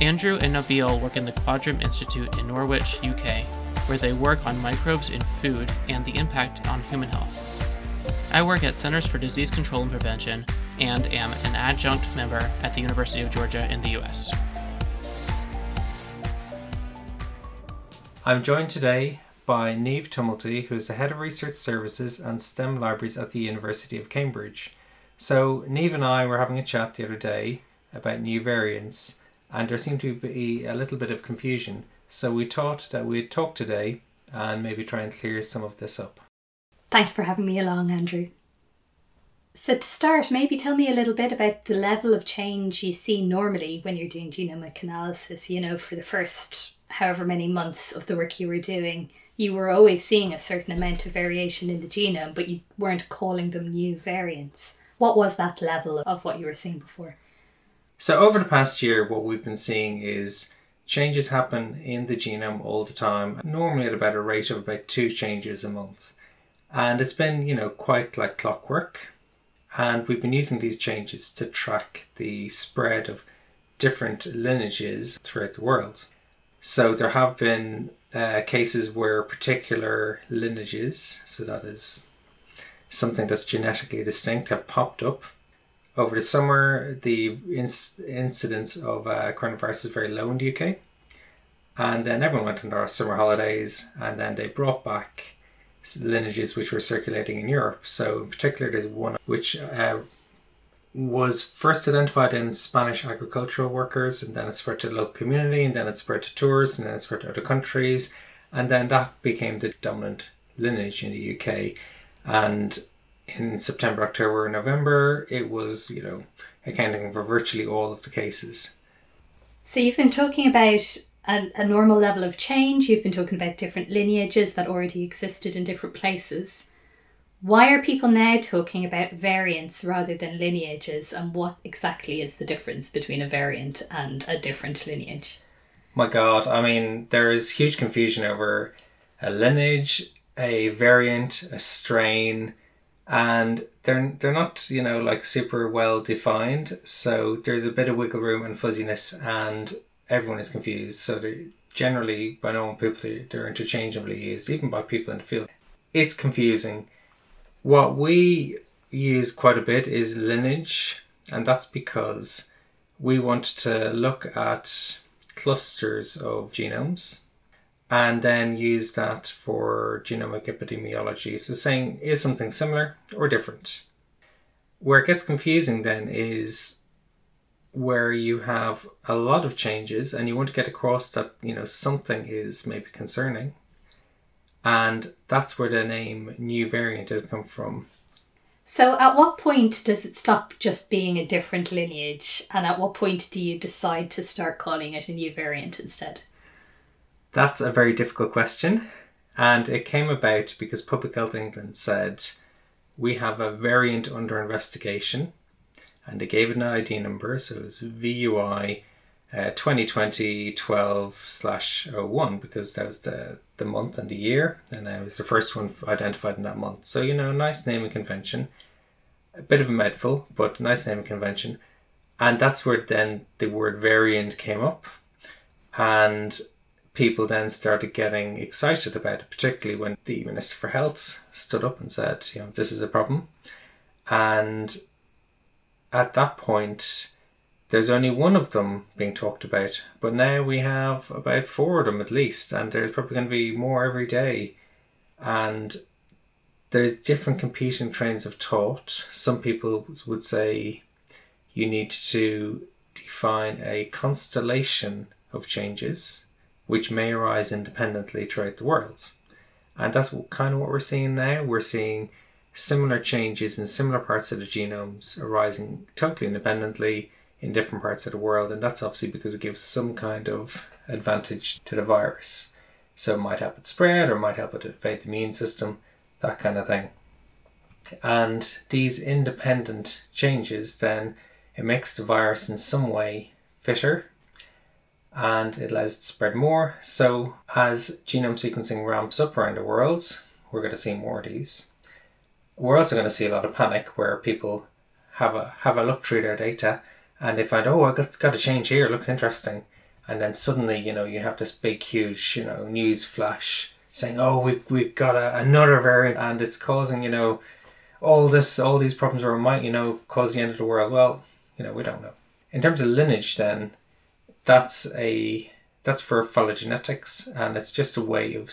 Andrew and Nabil work in the Quadram Institute in Norwich, UK, where they work on microbes in food and the impact on human health. I work at Centers for Disease Control and Prevention and am an adjunct member at the University of Georgia in the US. I'm joined today by Niamh Tumelty, who is the Head of Research Services and STEM Libraries at the University of Cambridge. So, Niamh and I were having a chat the other day about new variants, and there seemed to be a little bit of confusion. So, we thought that we'd talk today and maybe try and clear some of this up. Thanks for having me along, Andrew. So, to start, maybe tell me a little bit about the level of change you see normally when you're doing genomic analysis. You know, for the first however many months of the work you were doing, you were always seeing a certain amount of variation in the genome, but you weren't calling them new variants. What was that level of what you were seeing before? So, over the past year, what we've been seeing is changes happen in the genome all the time, normally at about a rate of about two changes a month. And it's been, you know, quite like clockwork. And we've been using these changes to track the spread of different lineages throughout the world. So there have been uh, cases where particular lineages, so that is something that's genetically distinct, have popped up. Over the summer, the inc- incidence of uh, coronavirus is very low in the UK. And then everyone went on their summer holidays, and then they brought back lineages which were circulating in Europe. So, in particular, there's one which uh, was first identified in Spanish agricultural workers, and then it spread to the local community, and then it spread to tourists, and then it spread to other countries, and then that became the dominant lineage in the UK. And in September, October, November, it was, you know, accounting for virtually all of the cases. So you've been talking about a, a normal level of change, you've been talking about different lineages that already existed in different places. Why are people now talking about variants rather than lineages, and what exactly is the difference between a variant and a different lineage? My God, I mean, there is huge confusion over a lineage, a variant, a strain, and they're they're not you know like super well defined. So there's a bit of wiggle room and fuzziness, and everyone is confused. So they're generally by normal people they're interchangeably used, even by people in the field. It's confusing what we use quite a bit is lineage, and that's because we want to look at clusters of genomes and then use that for genomic epidemiology. So, saying is something similar or different. Where it gets confusing then is where you have a lot of changes and you want to get across that you know something is maybe concerning and that's where the name new variant has come from. So, at what point does it stop just being a different lineage, and at what point do you decide to start calling it a new variant instead? That's a very difficult question, and it came about because Public Health England said we have a variant under investigation, and they gave it an ID number, so it was VUI uh, 2020 12 slash 01 because that was the, the month and the year, and it was the first one identified in that month. So, you know, nice naming convention, a bit of a medful, but nice naming convention. And that's where then the word variant came up, and people then started getting excited about it, particularly when the Minister for Health stood up and said, you know, this is a problem. And at that point, there's only one of them being talked about, but now we have about four of them at least, and there's probably going to be more every day. And there's different competing trains of thought. Some people would say you need to define a constellation of changes which may arise independently throughout the world. And that's kind of what we're seeing now. We're seeing similar changes in similar parts of the genomes arising totally independently in different parts of the world, and that's obviously because it gives some kind of advantage to the virus. So it might help it spread or might help it evade the immune system, that kind of thing. And these independent changes then it makes the virus in some way fitter and it allows it to spread more. So as genome sequencing ramps up around the world, we're going to see more of these. We're also going to see a lot of panic where people have a have a look through their data and they find, oh, I got got a change here. It looks interesting, and then suddenly, you know, you have this big, huge, you know, news flash saying, oh, we we got a, another variant, and it's causing, you know, all this, all these problems, or it might, you know, cause the end of the world. Well, you know, we don't know. In terms of lineage, then, that's a that's for phylogenetics, and it's just a way of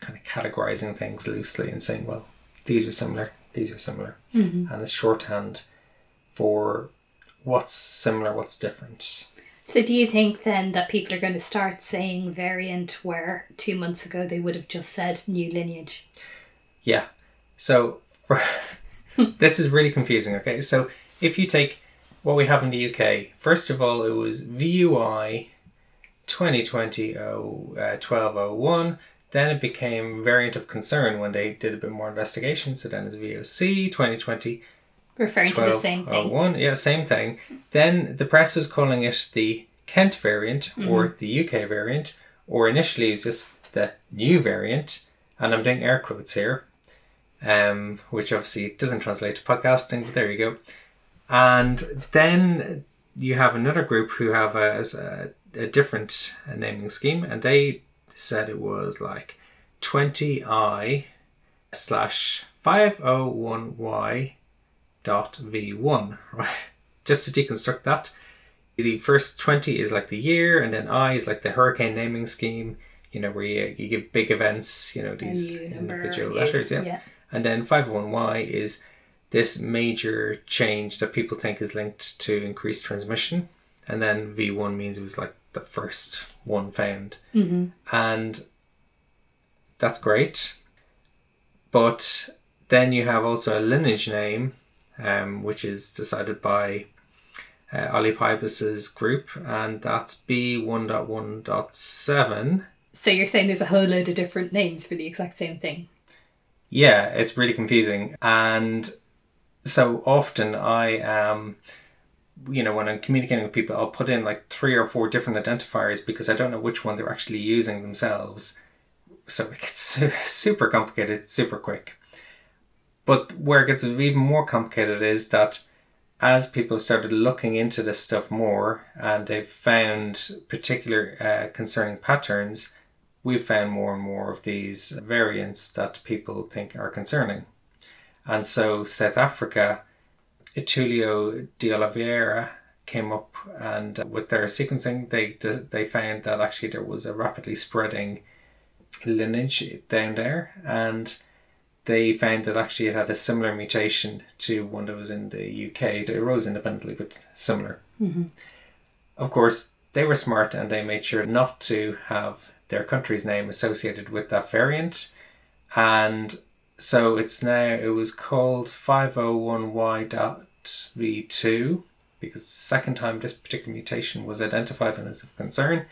kind of categorizing things loosely and saying, well, these are similar, these are similar, Mm-hmm. and it's shorthand for what's similar, what's different. So, do you think then that people are going to start saying variant where two months ago they would have just said new lineage? Yeah. So for this is really confusing. Okay, so if you take what we have in the UK, first of all, it was VUI 2020 uh, 1201. Then it became variant of concern when they did a bit more investigation. So then it's VOC 2020 Referring to the same thing. 1201. Yeah, same thing. Then the press was calling it the Kent variant or the UK variant, or initially it was just the new variant. And I'm doing air quotes here, um, which obviously doesn't translate to podcasting, but there you go. And then you have another group who have a, a, a different naming scheme, and they said it was like 20i slash 501y dot v1 right just to deconstruct that the first 20 is like the year and then i is like the hurricane naming scheme you know where you, you give big events you know these individual letters yeah. yeah. and then 501y is this major change that people think is linked to increased transmission and then v1 means it was like the first one found Mm-hmm. and that's great. But then you have also a lineage name, um, which is decided by uh, Ollie group, and that's B1.1.7. So, you're saying there's a whole load of different names for the exact same thing? Yeah, it's really confusing. And so often I am, you know, when I'm communicating with people, I'll put in like three or four different identifiers because I don't know which one they're actually using themselves. So it gets super complicated super quick. But where it gets even more complicated is that as people started looking into this stuff more and they've found particular uh, concerning patterns, we've found more and more of these variants that people think are concerning. And so South Africa, Itulio de Oliveira came up and uh, with their sequencing, they they found that actually there was a rapidly spreading lineage down there, and they found that actually it had a similar mutation to one that was in the UK. It arose independently, but similar. Mm-hmm. Of course, they were smart and they made sure not to have their country's name associated with that variant, and so it's now it was called 501y.v2 because the second time this particular mutation was identified and is of concern.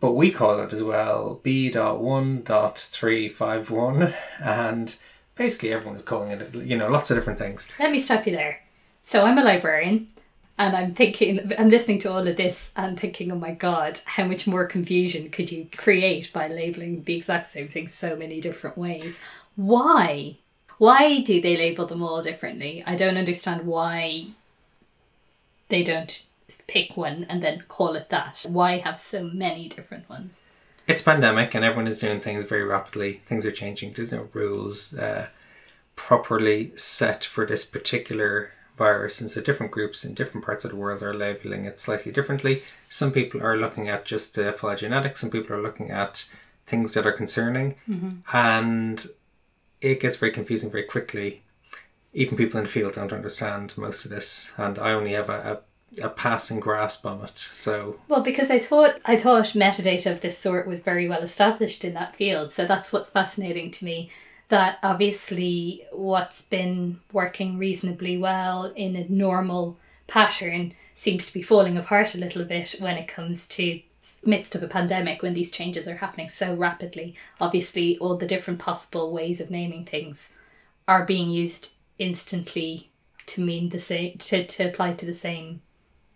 But we call it as well B.1.351 and basically everyone is calling it you know lots of different things. Let me stop you there. So, I'm a librarian. And I'm thinking, I'm listening to all of this and thinking, oh my God, how much more confusion could you create by labeling the exact same thing so many different ways? Why? Why do they label them all differently? I don't understand why they don't pick one and then call it that. Why have so many different ones? It's pandemic and everyone is doing things very rapidly. Things are changing. There's no rules uh, properly set for this particular virus, and so different groups in different parts of the world are labeling it slightly differently. Some people are looking at just the phylogenetics, some people are looking at things that are concerning, and it gets very confusing very quickly. Even people in the field don't understand most of this, and I only have a, a, a passing grasp on it. So Well, because I thought I thought metadata of this sort was very well established in that field, so that's what's fascinating to me. That obviously what's been working reasonably well in a normal pattern seems to be falling apart a little bit when it comes to midst of a pandemic when these changes are happening so rapidly. Obviously, all the different possible ways of naming things are being used instantly to mean the same to, to apply to the same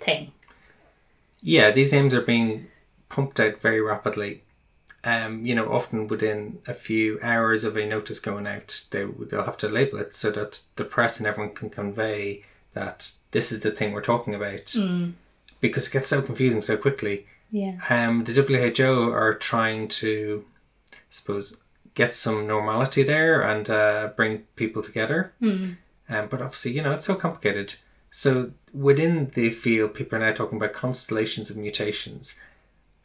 thing. Yeah, these names are being pumped out very rapidly. Um, you know, often within a few hours of a notice going out, they they'll have to label it so that the press and everyone can convey that this is the thing we're talking about. Mm. Because it gets so confusing so quickly. Yeah. Um, the WHO are trying to, I suppose, get some normality there and uh, bring people together. Mm. Um, but obviously, you know, it's so complicated. So within the field, people are now talking about constellations of mutations,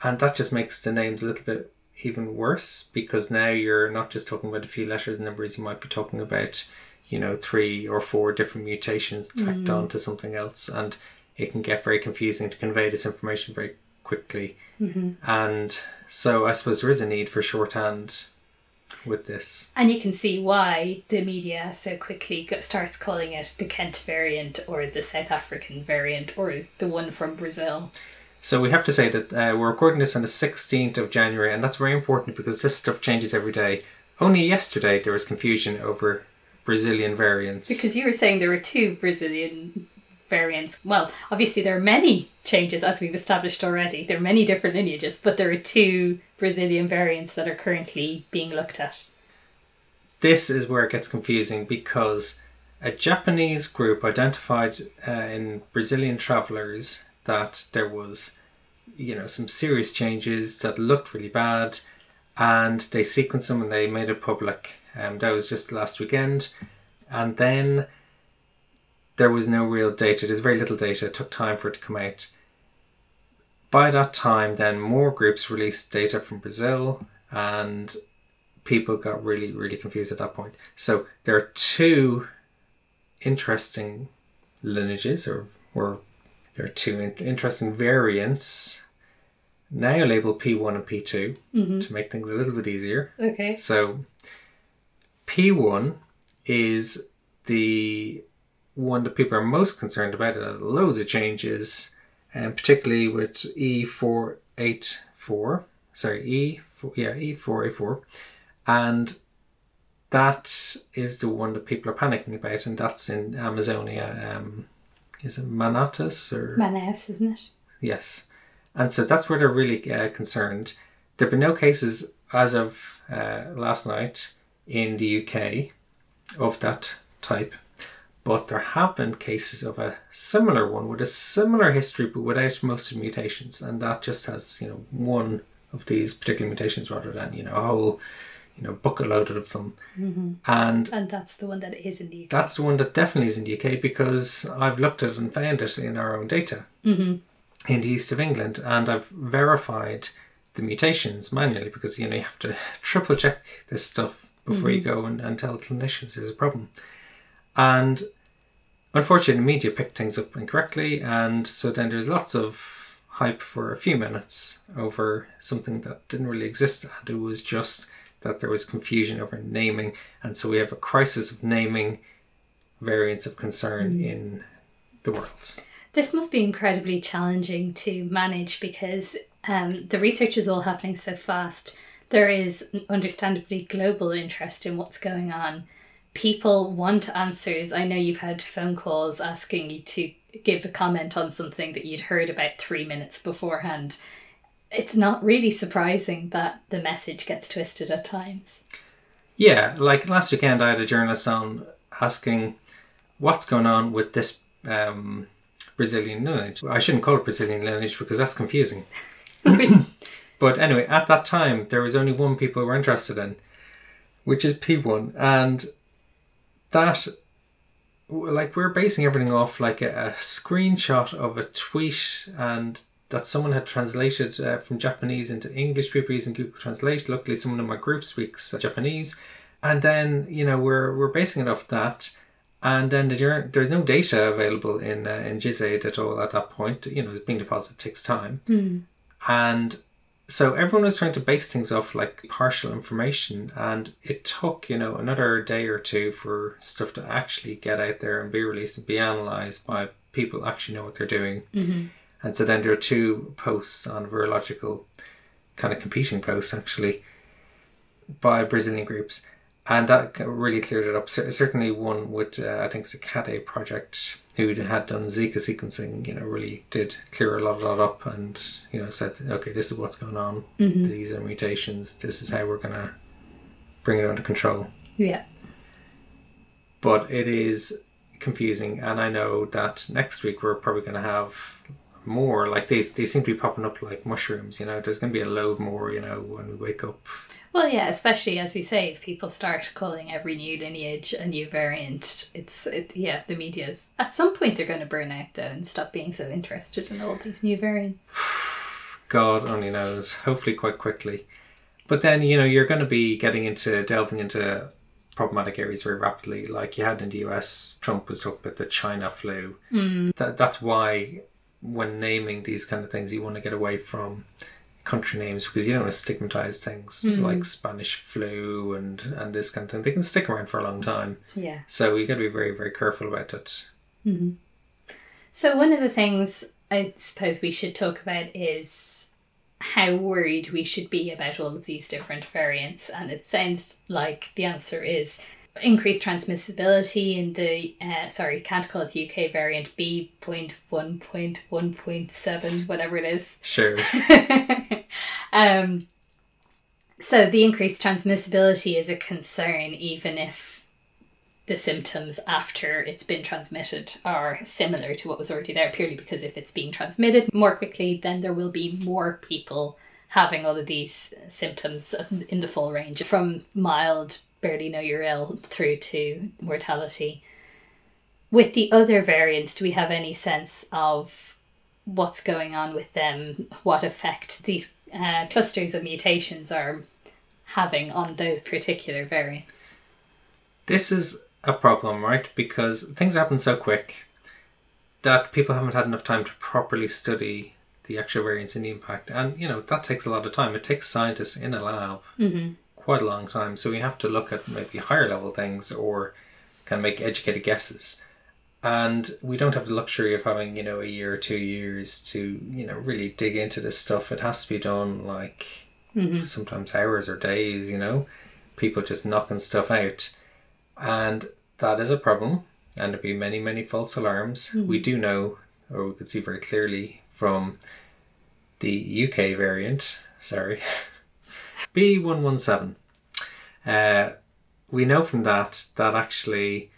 and that just makes the names a little bit even worse because now you're not just talking about a few letters and numbers. You might be talking about, you know, three or four different mutations tacked Mm. on to something else, and it can get very confusing to convey this information very quickly. hmm And so I suppose there is a need for shorthand with this. And you can see why the media so quickly go- starts calling it the Kent variant or the South African variant or the one from Brazil. So we have to say that uh, we're recording this on the 16th of January, and that's very important because this stuff changes every day. Only yesterday there was confusion over Brazilian variants. Because you were saying there were two Brazilian variants. Well, obviously there are many changes as we've established already. There are many different lineages, but there are two Brazilian variants that are currently being looked at. this is where it gets confusing because a Japanese group identified uh, in Brazilian travelers that there was, you know, some serious changes that looked really bad, and they sequenced them and they made it public. Um, that was just last weekend, and then there was no real data. There's very little data. It took time for it to come out. By that time, then more groups released data from Brazil, and people got really, really confused at that point. So there are two interesting lineages, or, or there are two in- interesting variants, now labeled P1 and P2 Mm-hmm. to make things a little bit easier. Okay. So P1 is the one that people are most concerned about. It has loads of changes, and particularly with E484. Sorry, E4, yeah, E484. And that is the one that people are panicking about, and that's in Amazonia. Um, is it Manatus or Manaus, isn't it? Yes. And so that's where they're really uh, concerned. There have been no cases as of uh, last night in the UK of that type, but there have been cases of a similar one with a similar history but without most of the mutations, and that just has, you know, one of these particular mutations rather than, you know, a whole, you know, bucket loaded of them. Mm-hmm. And And that's the one that is in the UK. that's the one that definitely is in the UK because I've looked at it and found it in our own data Mm-hmm. in the east of England, and I've verified the mutations manually because you know you have to triple check this stuff before you go and, and tell clinicians there's a problem. And unfortunately, the media picked things up incorrectly, and so then there's lots of hype for a few minutes over something that didn't really exist, and it was just that there was confusion over naming, and so we have a crisis of naming variants of concern in the world. This must be incredibly challenging to manage because um, the research is all happening so fast. There is understandably global interest in what's going on. People want answers. I know you've had phone calls asking you to give a comment on something that you'd heard about three minutes beforehand. It's not really surprising that the message gets twisted at times. Yeah, like last weekend, I had a journalist on asking what's going on with this um, Brazilian lineage. I shouldn't call it Brazilian lineage because that's confusing. But anyway, at that time, there was only one people were interested in, which is P1, and that, like, we're basing everything off like a, a screenshot of a tweet and that someone had translated uh, from Japanese into English. People using Google Translate. Luckily, someone in my group speaks uh, Japanese, and then you know we're we're basing it off that. And then the, jour- there's no data available in uh, in GISAID at all at that point. You know, being deposited takes time, and so everyone was trying to base things off like partial information, and it took you know another day or two for stuff to actually get out there and be released and be analyzed by people actually know what they're doing. Mm-hmm. And so then there are two posts on virological, kind of competing posts actually, by Brazilian groups. And that really cleared it up. Certainly, one with, uh, I think it's a CADDE project who had done Zika sequencing, you know, really did clear a lot of that up and, you know, said, okay, this is what's going on. Mm-hmm. These are mutations. This is how we're going to bring it under control. Yeah. But it is confusing. And I know that next week we're probably going to have more like these. They seem to be popping up like mushrooms, you know, there's going to be a load more, you know, when we wake up. Well, yeah, especially as we say, if people start calling every new lineage a new variant, it's it, yeah, the media's at some point they're going to burn out though and stop being so interested in all these new variants. God only knows. Hopefully, quite quickly. But then you know you're going to be getting into delving into problematic areas very rapidly. Like you had in the US, Trump was talking about the China flu. Mm. That that's why when naming these kind of things, you want to get away from country names because you don't want to stigmatize things Mm. like Spanish flu and and this kind of thing. They can stick around for a long time, Yeah. so you got to be very very careful about it. hmm So one of the things I suppose we should talk about is how worried we should be about all of these different variants, and it sounds like the answer is increased transmissibility in the uh, sorry can't call it the UK variant B point one point one point seven whatever it is. Sure. um, so the increased transmissibility is a concern, even if the symptoms after it's been transmitted are similar to what was already there, purely because if it's being transmitted more quickly, then there will be more people having all of these symptoms in the full range from mild, barely know you're ill, through to mortality. With the other variants, do we have any sense of what's going on with them, what effect these uh, clusters of mutations are having on those particular variants? this is a problem, right? Because things happen so quick that people haven't had enough time to properly study the actual variants and the impact. And, you know, that takes a lot of time. It takes scientists in a lab Mm-hmm. quite a long time. So we have to look at maybe higher level things or kind of make educated guesses. And we don't have the luxury of having, you know, a year or two years to, you know, really dig into this stuff. It has to be done like Mm-hmm. sometimes hours or days, you know, people just knocking stuff out. And that is a problem. And there'd be many, many false alarms. We do know, or we could see very clearly from the UK variant, sorry, B117. Uh, we know from that that actually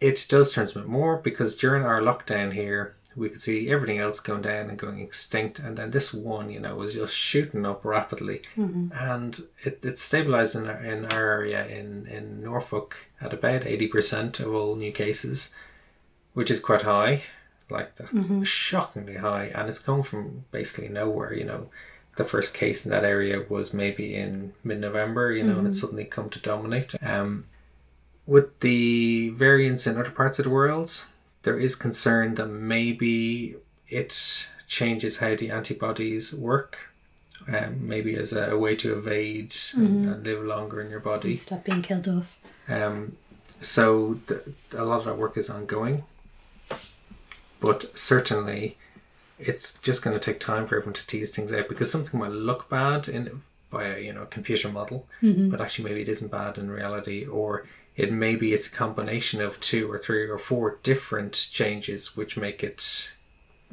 it does transmit more because during our lockdown here, we could see everything else going down and going extinct, and then this one, you know, was just shooting up rapidly, and it, it stabilized in our, in our area in in Norfolk at about eighty percent of all new cases, which is quite high, like that's shockingly high, and it's come from basically nowhere, you know. The first case in that area was maybe in mid-November, you know, and it's suddenly come to dominate. Um, with the variants in other parts of the world, there is concern that maybe it changes how the antibodies work, um, maybe as a, way to evade and, and live longer in your body. Stop being killed off. Um, so a lot of that work is ongoing, but certainly it's just going to take time for everyone to tease things out because something might look bad in by a you know computer model, mm-hmm. but actually maybe it isn't bad in reality, or it maybe it's a combination of two or three or four different changes which make it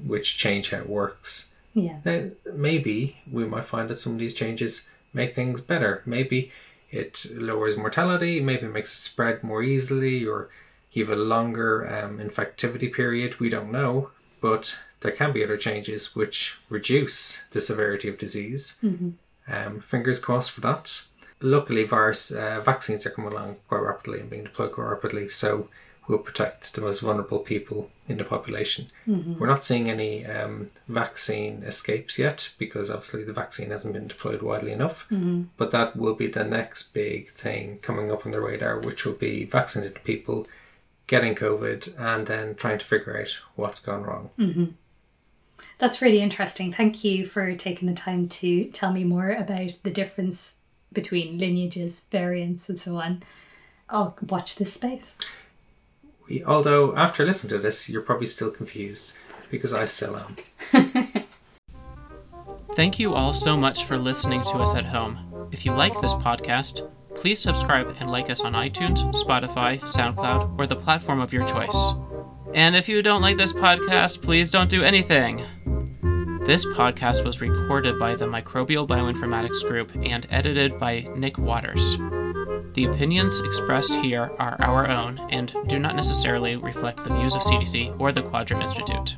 which change how it works. Yeah. Now, maybe we might find that some of these changes make things better. Maybe it lowers mortality, maybe it makes it spread more easily, or you have a longer um, infectivity period. We don't know, but there can be other changes which reduce the severity of disease. Um, fingers crossed for that. Luckily, virus uh, vaccines are coming along quite rapidly and being deployed quite rapidly, so we'll protect the most vulnerable people in the population. We're not seeing any um, vaccine escapes yet because obviously the vaccine hasn't been deployed widely enough. But that will be the next big thing coming up on the radar, which will be vaccinated people getting COVID and then trying to figure out what's gone wrong. Mm-hmm. That's really interesting. Thank you for taking the time to tell me more about the difference between lineages, variants, and so on. I'll watch this space. We, although after listening to this, you're probably still confused because I still am. Thank you all so much for listening to us at home. If you like this podcast, please subscribe and like us on iTunes, Spotify, SoundCloud, or the platform of your choice. And if you don't like this podcast, please don't do anything. This podcast was recorded by the Microbial Bioinformatics Group and edited by Nick Waters. The opinions expressed here are our own and do not necessarily reflect the views of CDC or the Quadram Institute.